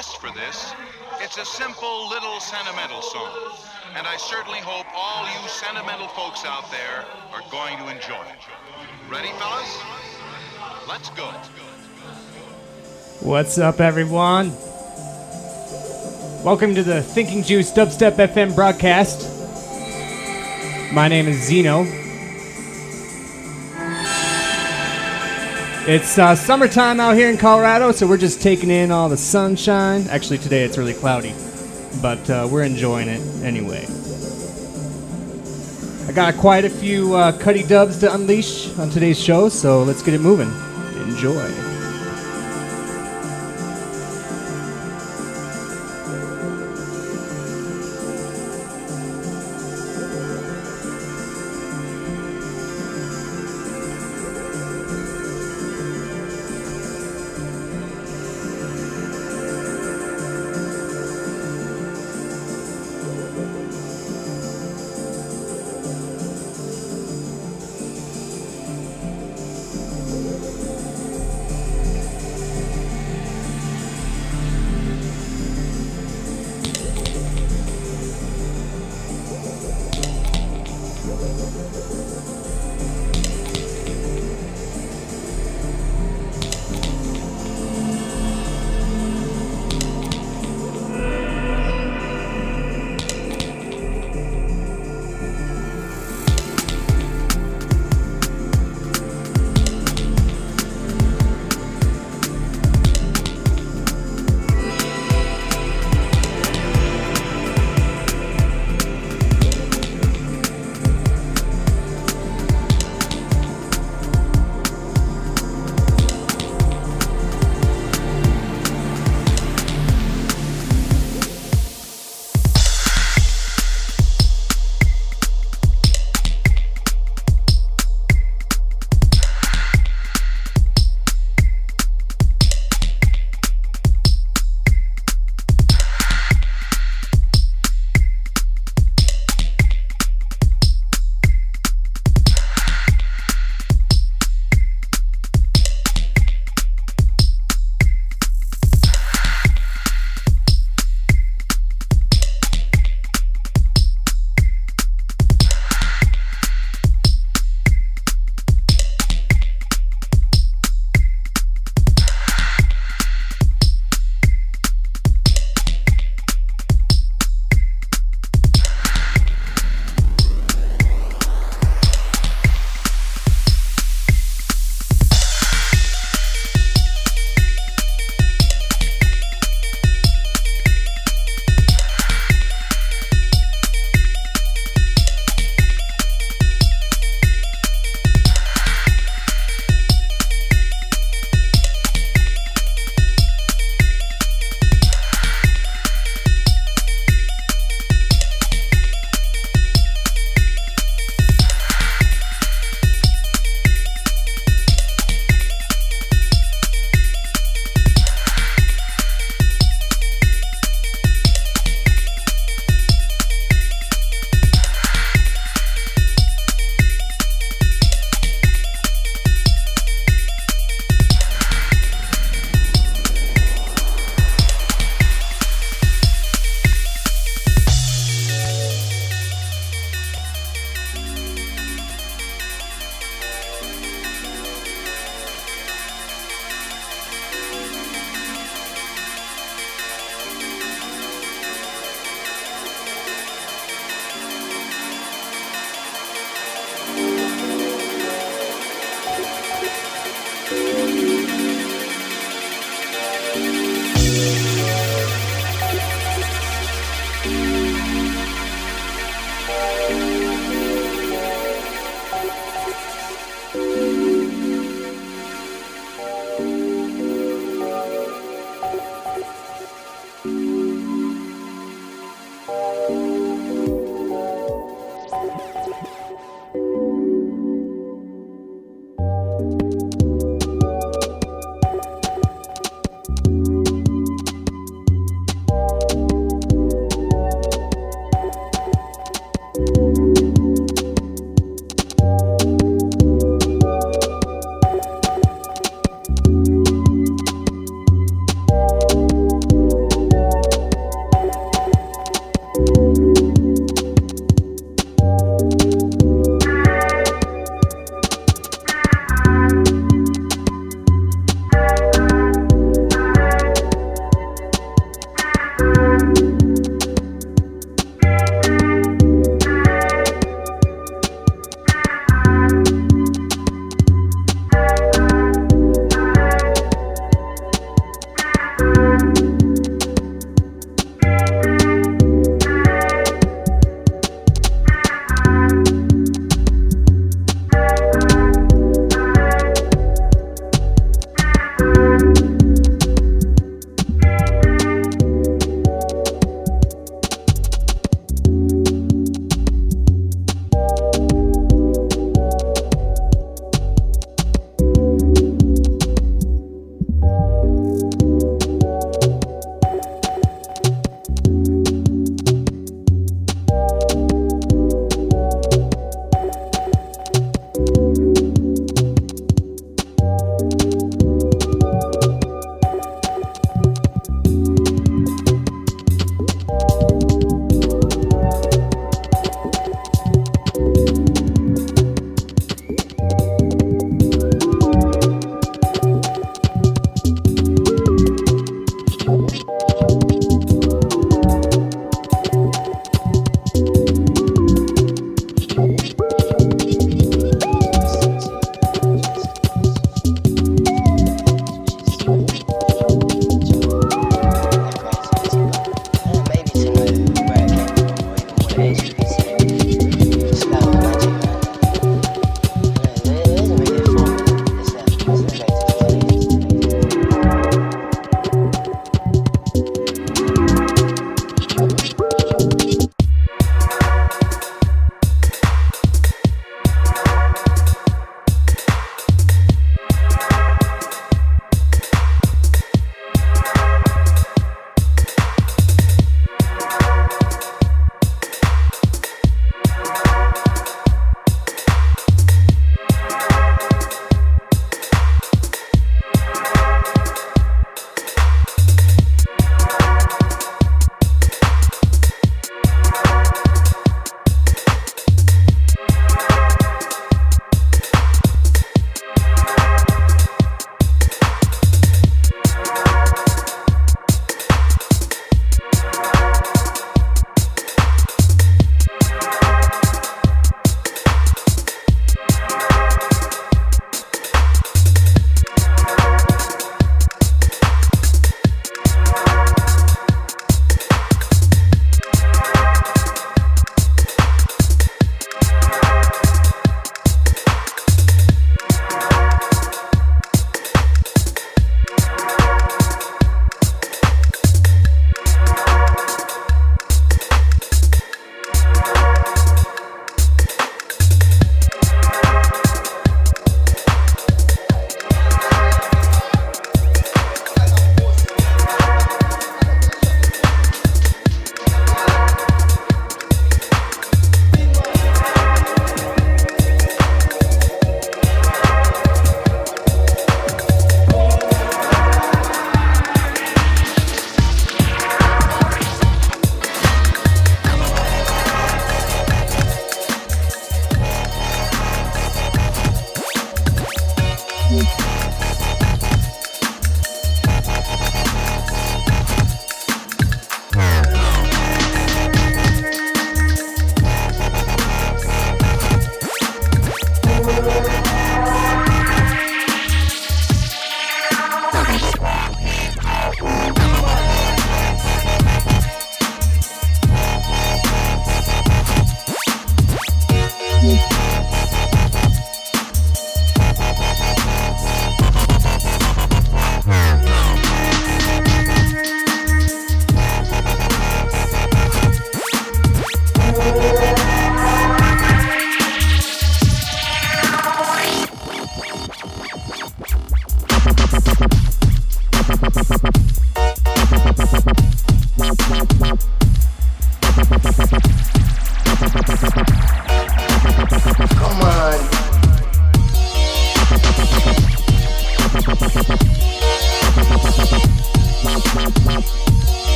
request for this. It's a simple little sentimental song. And I certainly hope all you sentimental folks out there are going to enjoy it. Ready, fellas? Let's go. What's up, everyone? Welcome to the Thinking Juice Dubstep FM broadcast. My name is Zeno. It's uh, summertime out here in Colorado, so we're just taking in all the sunshine. Actually, today it's really cloudy, but uh, we're enjoying it anyway. I got quite a few uh, Cuddy dubs to unleash on today's show, so let's get it moving. Enjoy.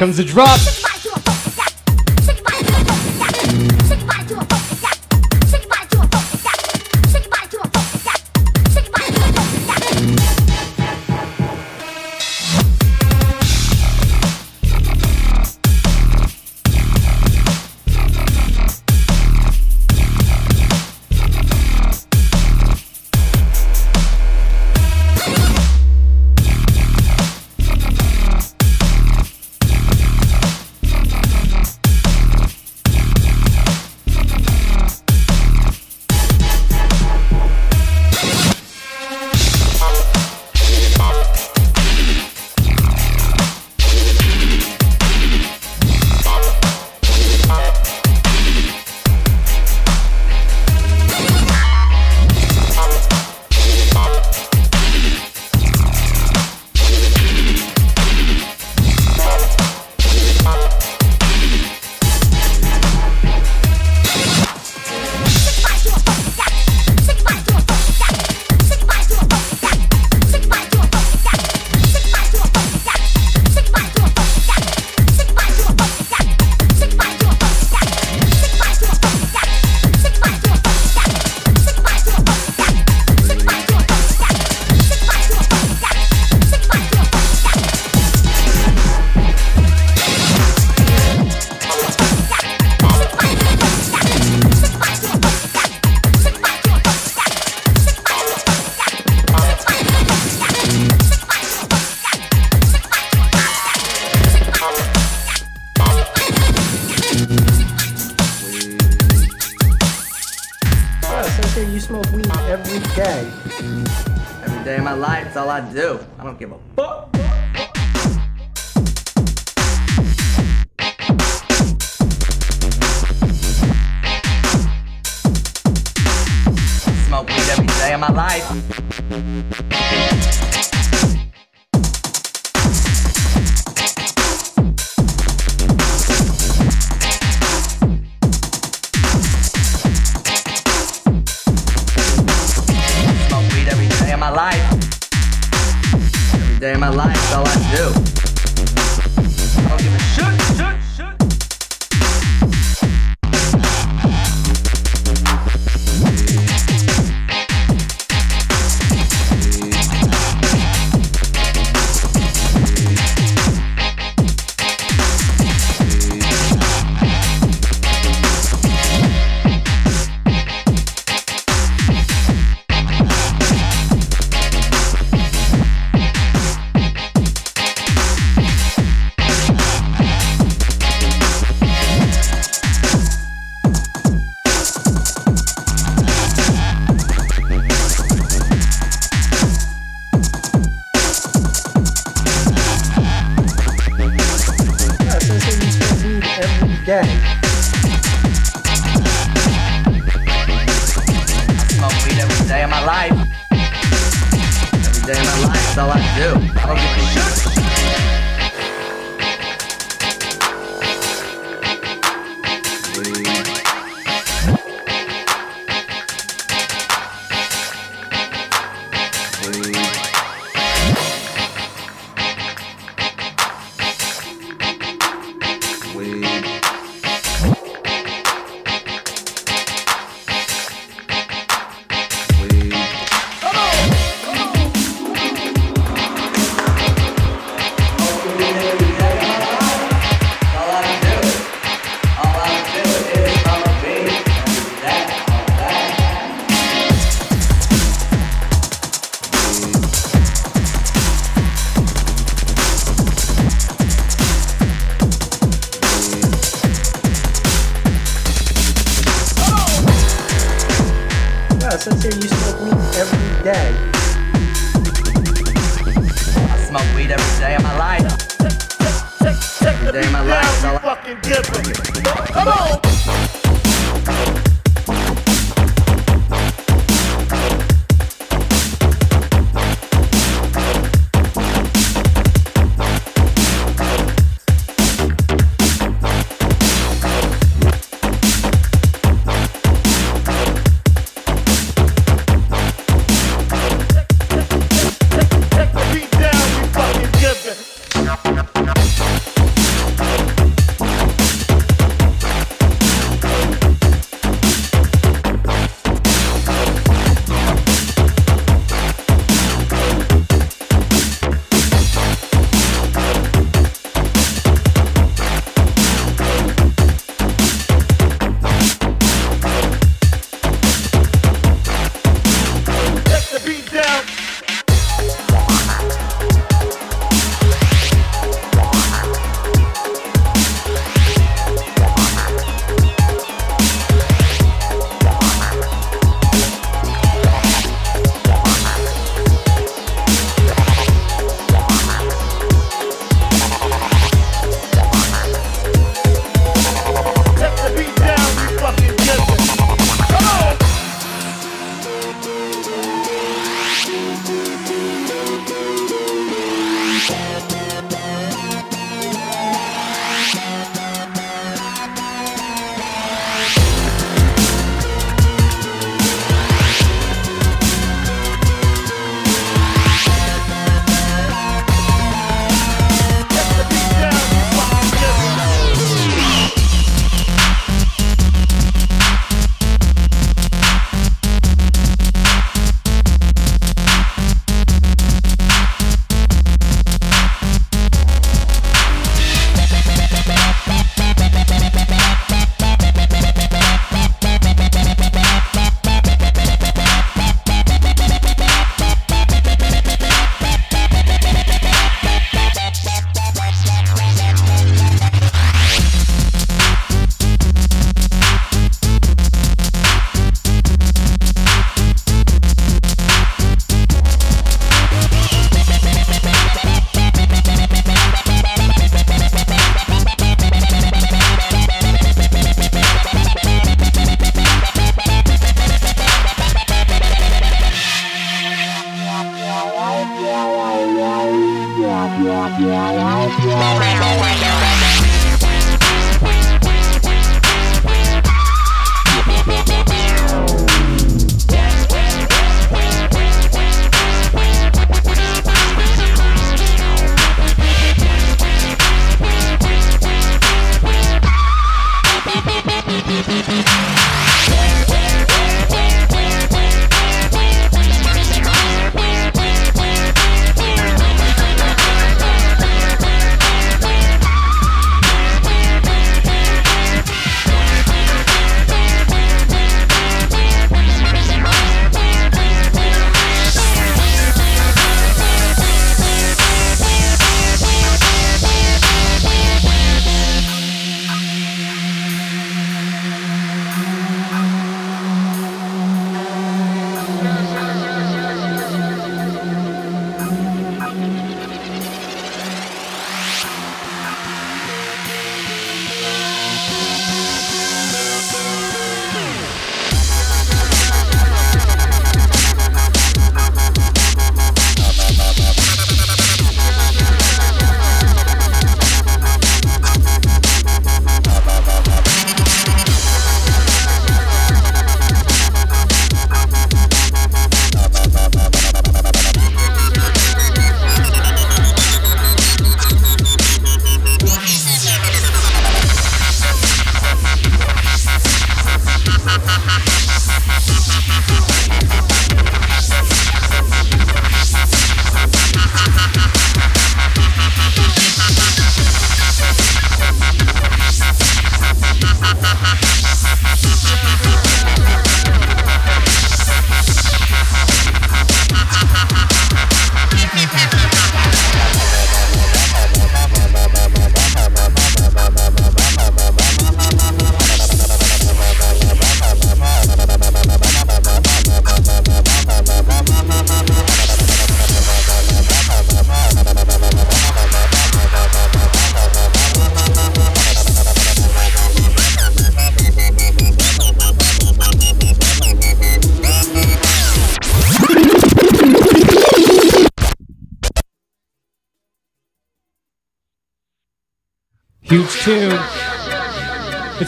Comes the drop.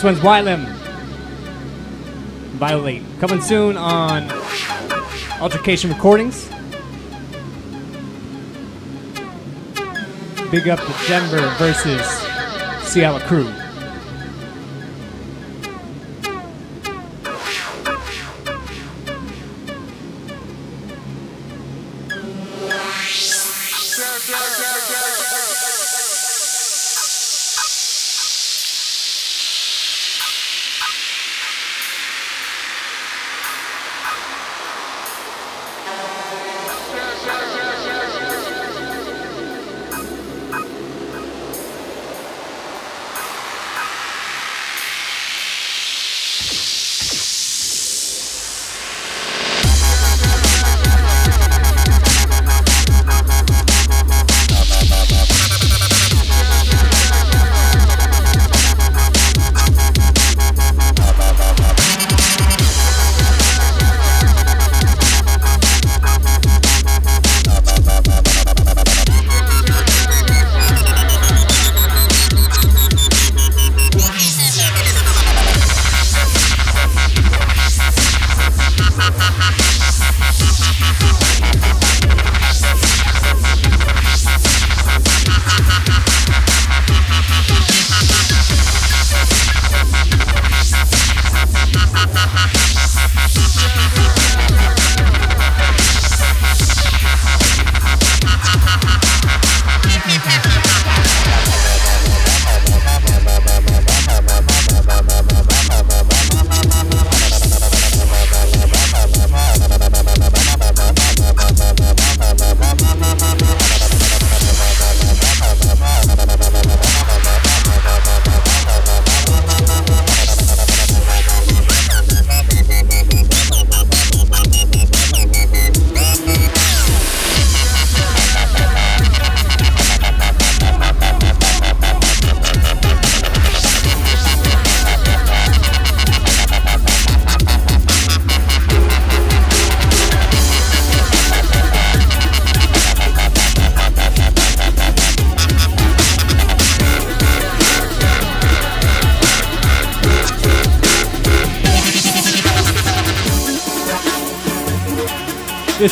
This one's Wylam. Violate. Coming soon on Altercation Recordings. Big up to Denver versus Seattle Crew.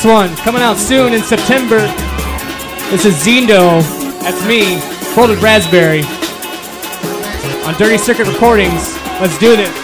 This one coming out soon in September. This is Zeno. That's me, Folded Raspberry. On Dirty Circuit Recordings. Let's do this.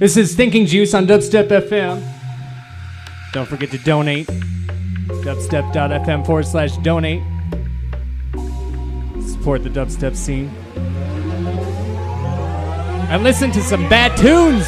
This is Thinking Juice on Dubstep FM. Don't forget to donate. Dubstep.fm forward slash donate. Support the dubstep scene. And listen to some bad tunes.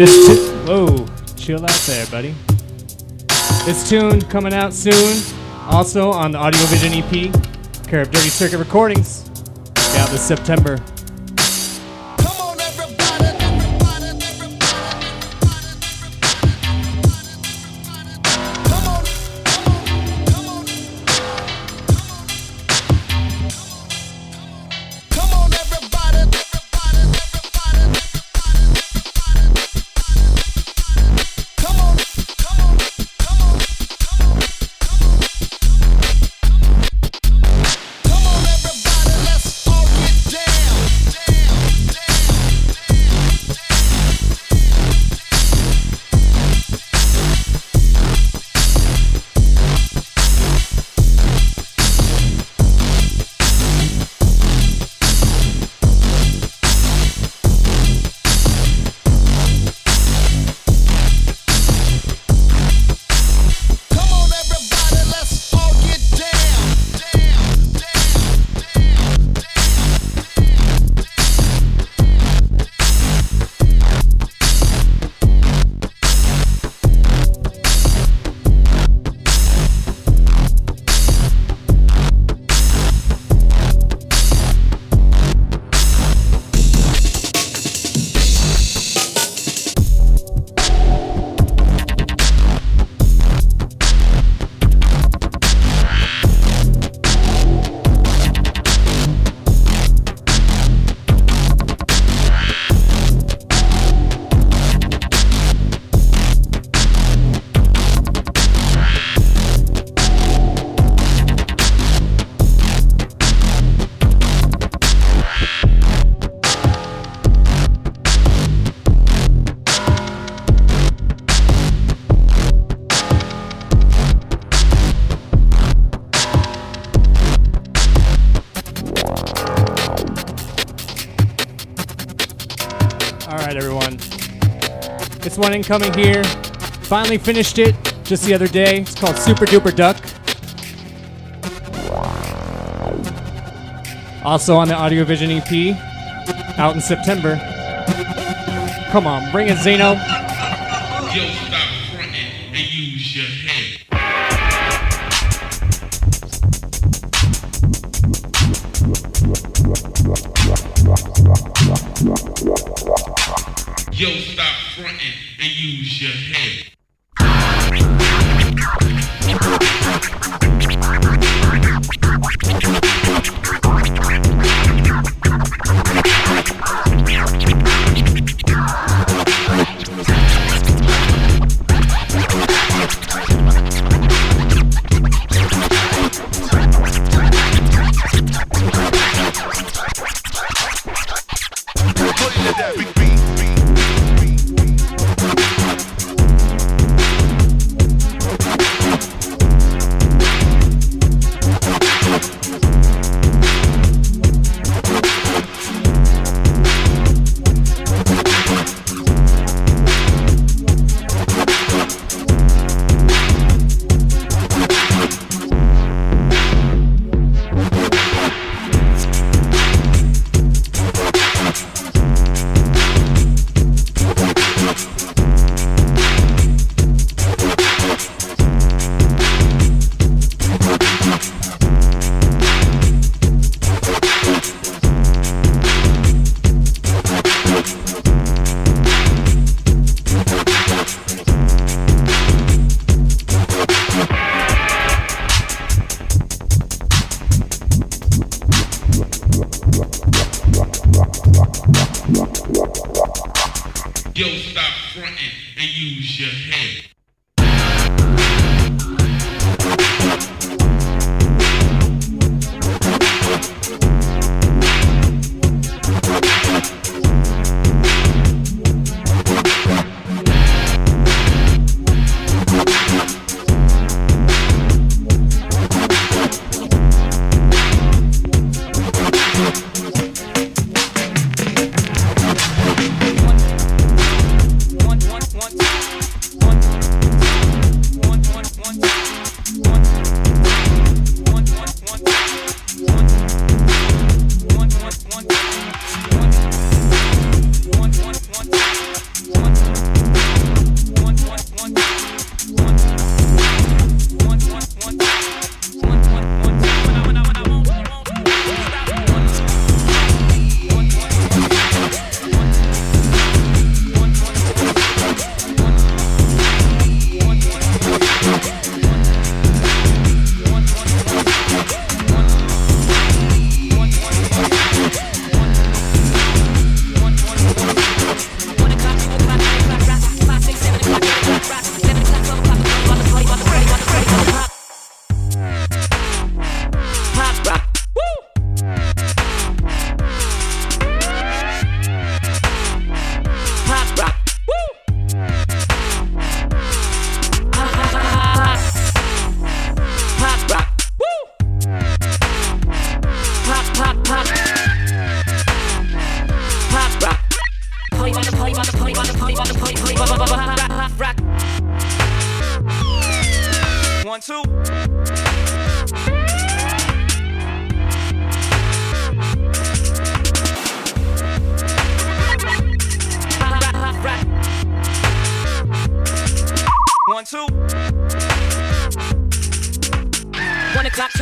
This tu- whoa, chill out there, buddy. This tune coming out soon, also on the Audio Vision EP, care of Dirty Circuit Recordings, out this September. One incoming here. Finally finished it just the other day. It's called Super Duper Duck. Also on the Audio Vision EP, out in September. Come on, bring it, Zeno. Yo, stop fronting and use your head.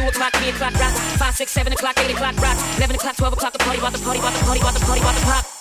o'clock, 3 o'clock rock, 5, o'clock, 8 o'clock rock, 11 o'clock, 12 o'clock, the party, about the party, about the party, about the party, about the pop.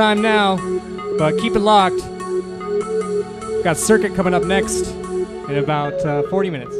time now, but keep it locked. We've got Circuit coming up next in about uh, 40 minutes.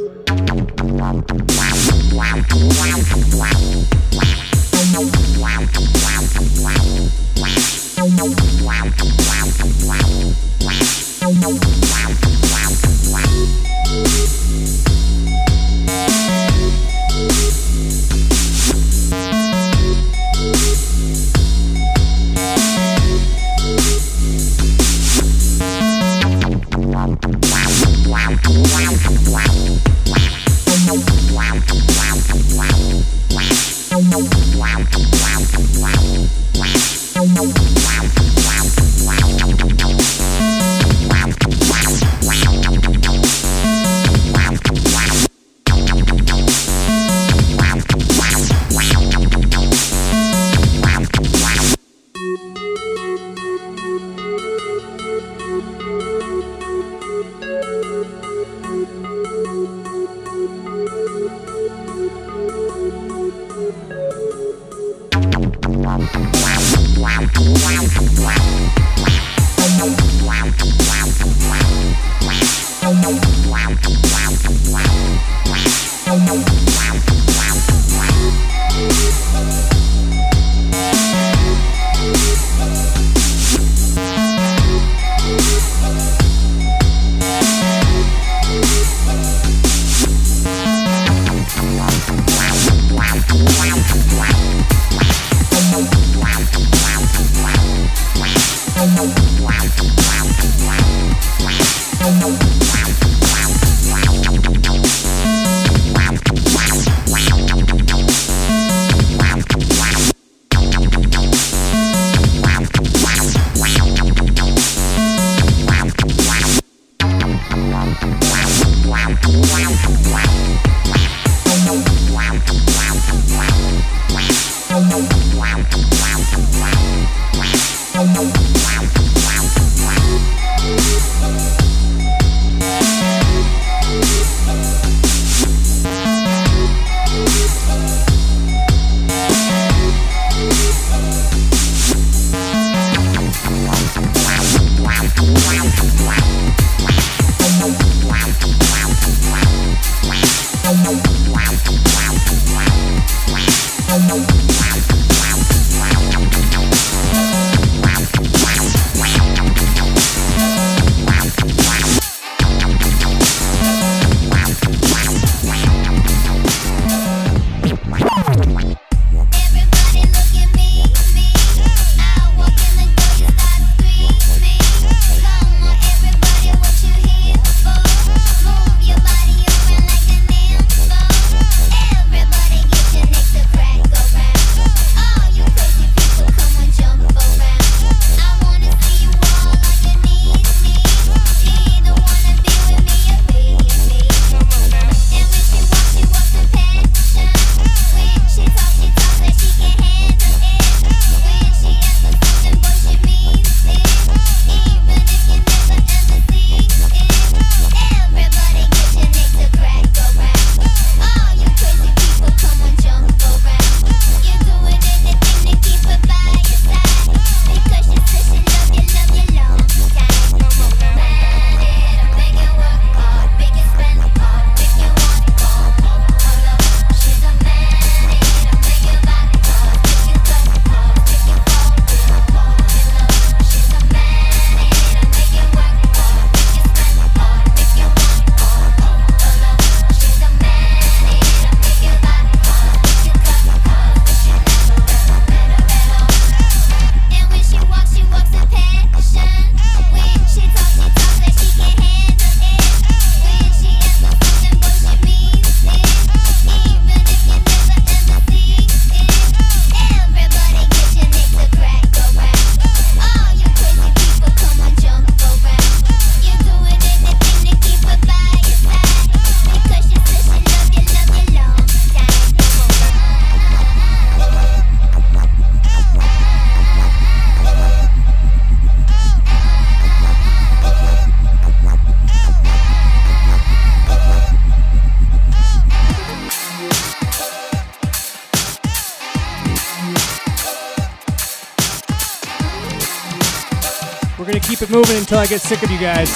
Until I get sick of you guys.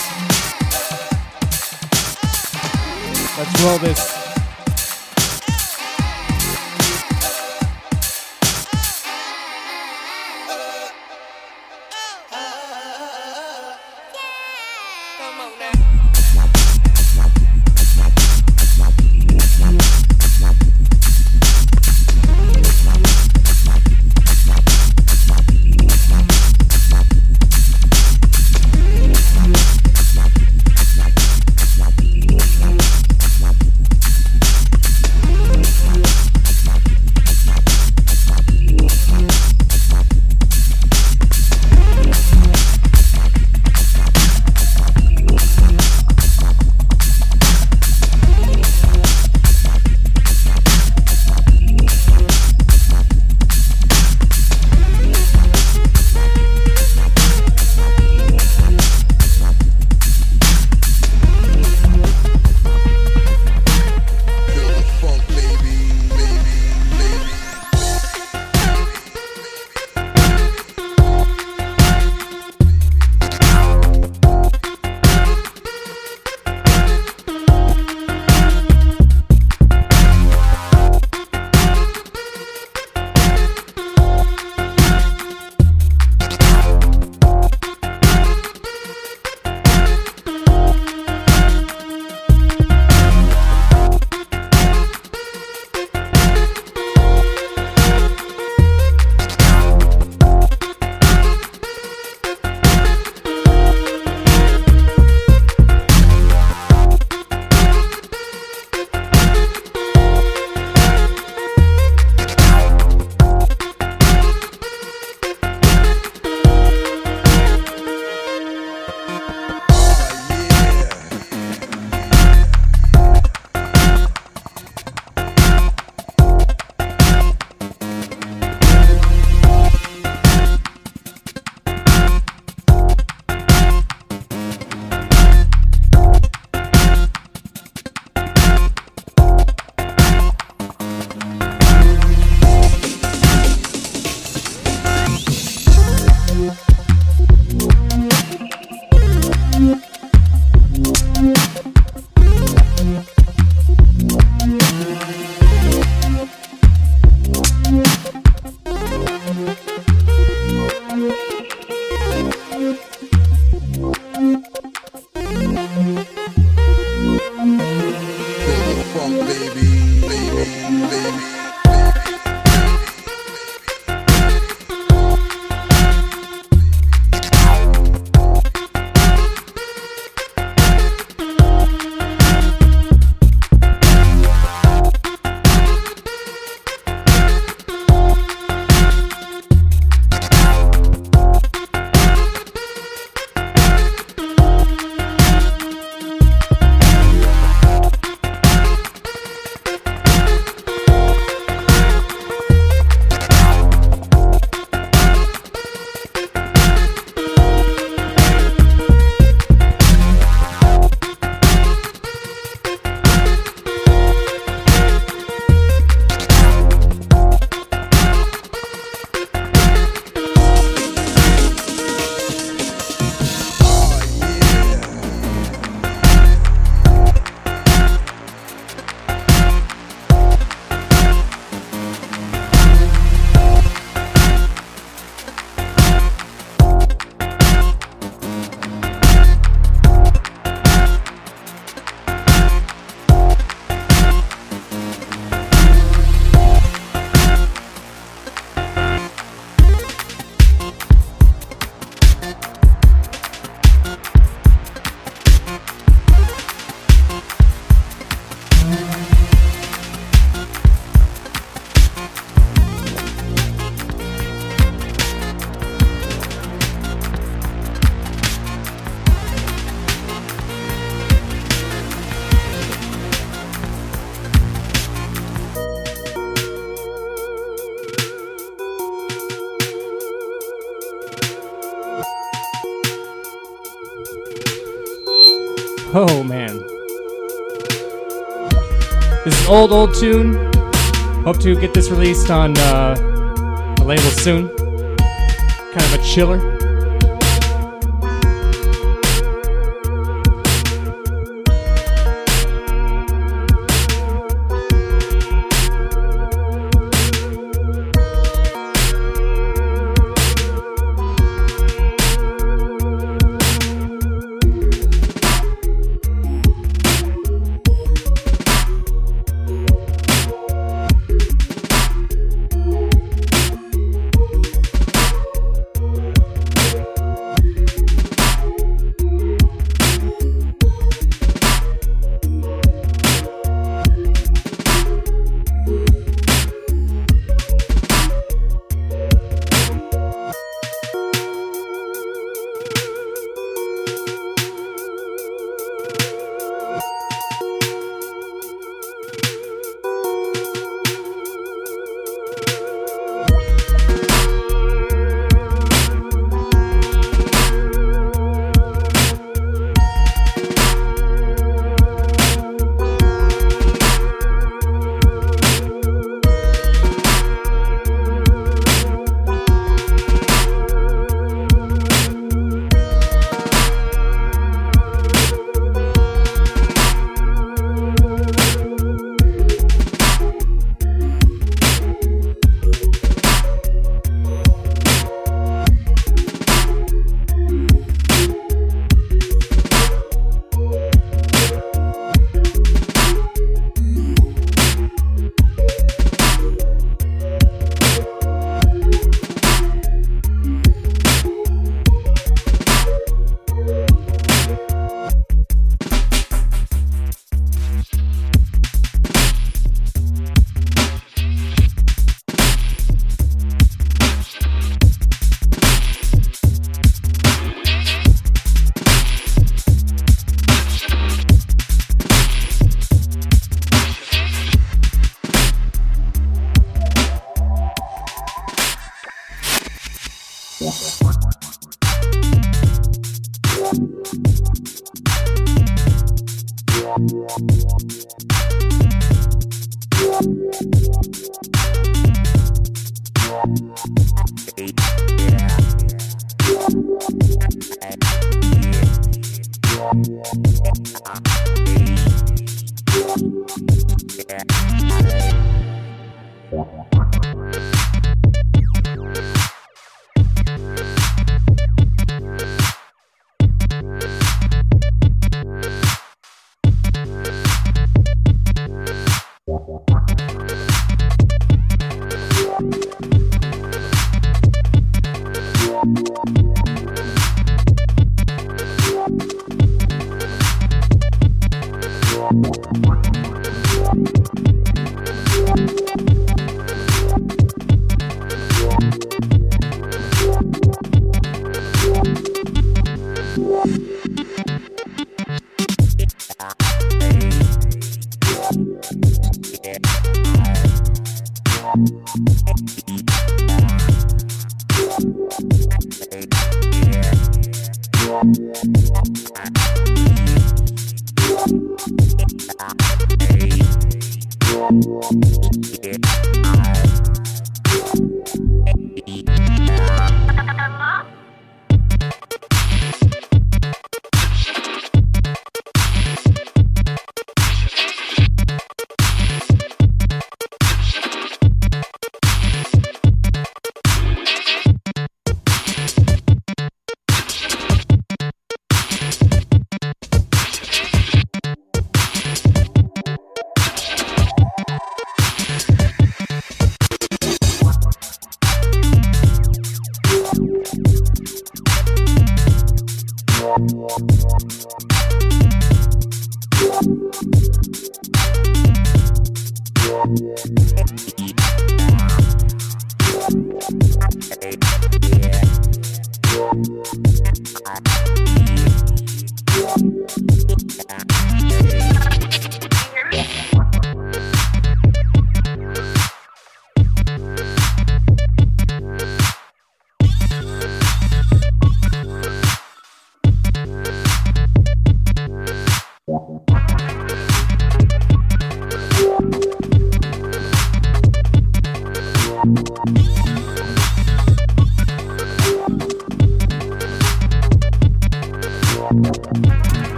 Let's roll this. Old, old tune. Hope to get this released on uh, a label soon. Kind of a chiller.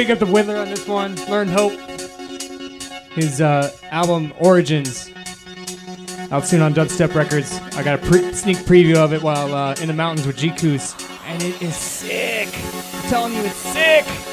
Big up the Wither on this one. Learn Hope. His uh, album Origins. Out soon on Dubstep Records. I got a pre- sneak preview of it while uh, in the mountains with G-Koos. And it is sick. I'm telling you, it's sick.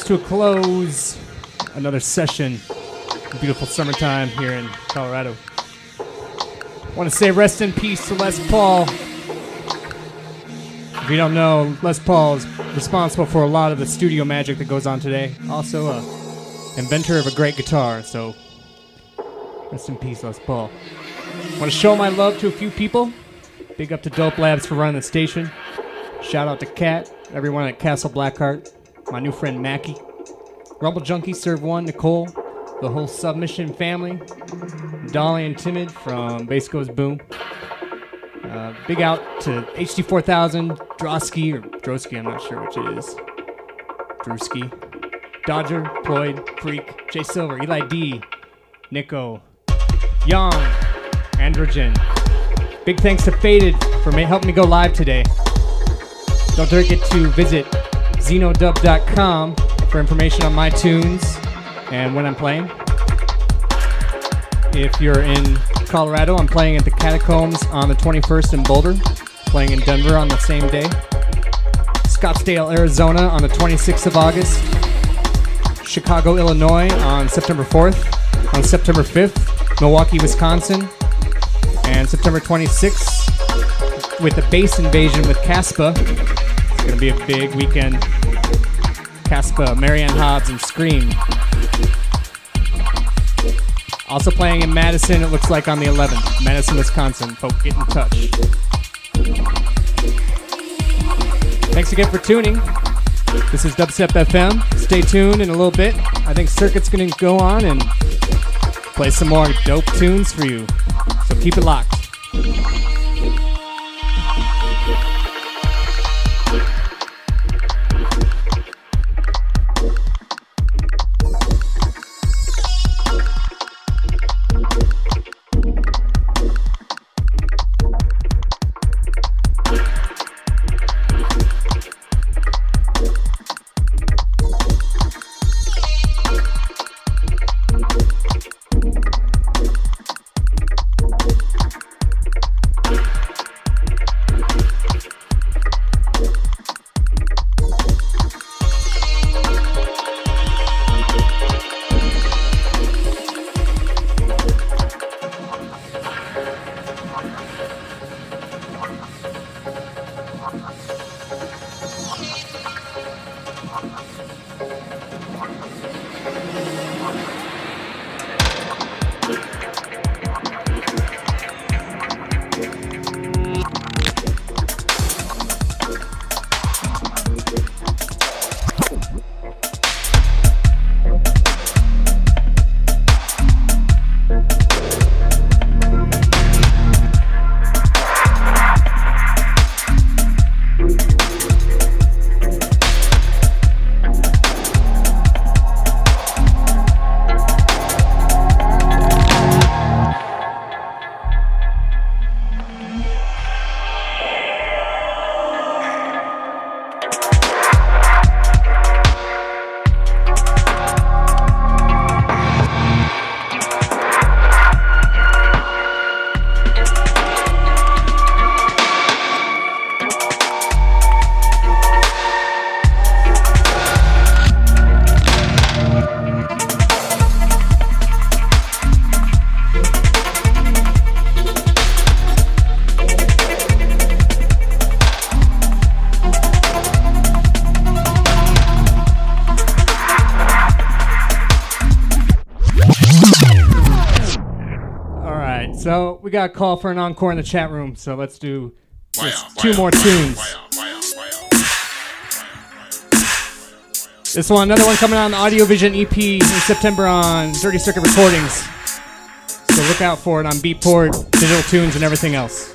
To a close. another session. Beautiful summertime here in Colorado. Want to say rest in peace to Les Paul. If you don't know, Les Paul is responsible for a lot of the studio magic that goes on today. Also, a inventor of a great guitar. So, rest in peace, Les Paul. Want to show my love to a few people. Big up to Dope Labs for running the station. Shout out to Kat, everyone at Castle Blackheart, my new friend Mackie, Rumble Junkie, Serve One, Nicole, the whole Submission family, Dolly and Timid from Bass Goes Boom. Uh, big out to HD4000, Drosky, or Drosky, I'm not sure which it is. Drewski, Dodger, Ployd, Freak, Jay Silver, Eli D, Nico, Young, Androgen. Big thanks to Faded for helping me go live today. Don't forget to visit zenodub.com for information on my tunes and when I'm playing. If you're in Colorado, I'm playing at the Catacombs on the 21st in Boulder, playing in Denver on the same day, Scottsdale, Arizona on the 26th of August, Chicago, Illinois on September 4th, on September 5th, Milwaukee, Wisconsin, and September 26th with the bass invasion with Caspa. To be a big weekend. Caspa, Mary Anne Hobbs, and Skream. Also playing in Madison, it looks like on the 11th. Madison, Wisconsin. Folk, get in touch. Thanks again for tuning. This is Dubstep FM. Stay tuned in a little bit. I think Circuit's going to go on and play some more dope tunes for you. So keep it locked. Got a call for an encore in the chat room, so let's do just two more tunes. This one, another one coming out on the Audio Vision EP in September on Dirty Circuit Recordings. So look out for it on Beatport, Digital Tunes, and everything else.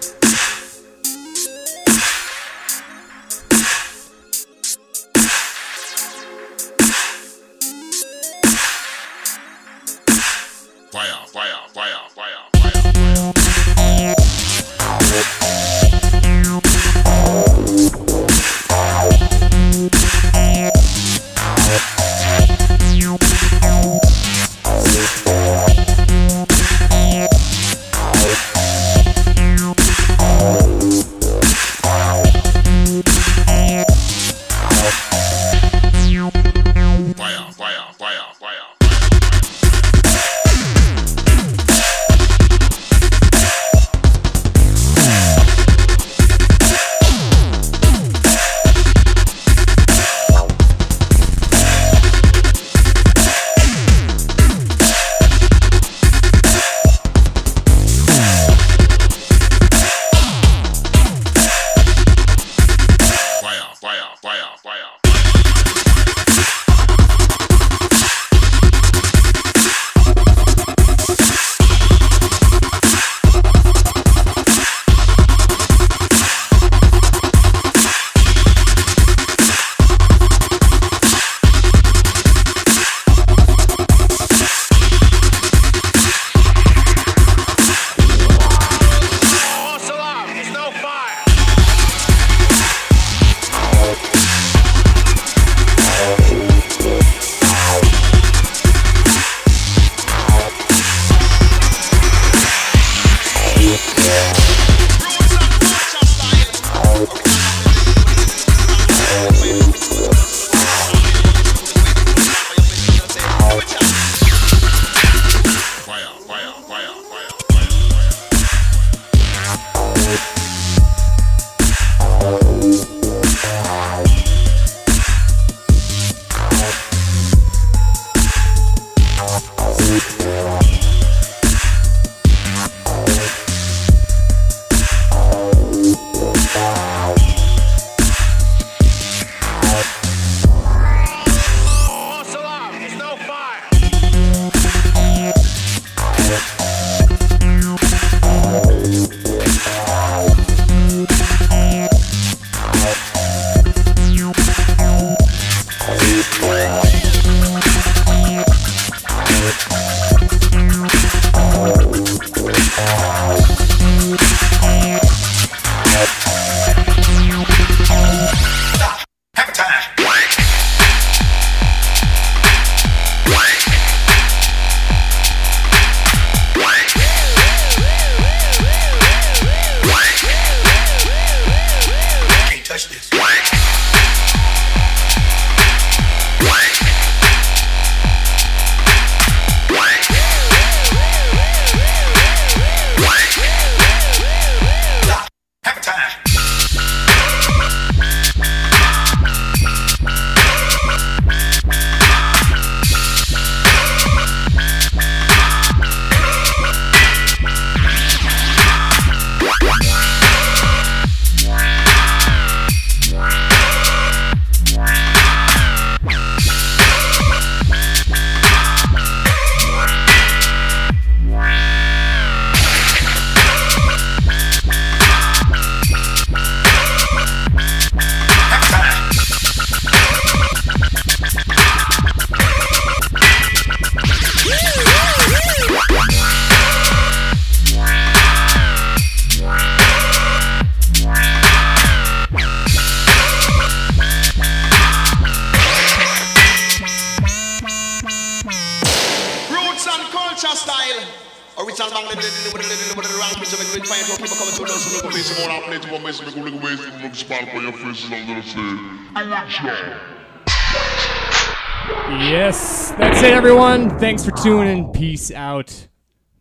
For tuning in. Peace out.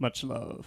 Much love.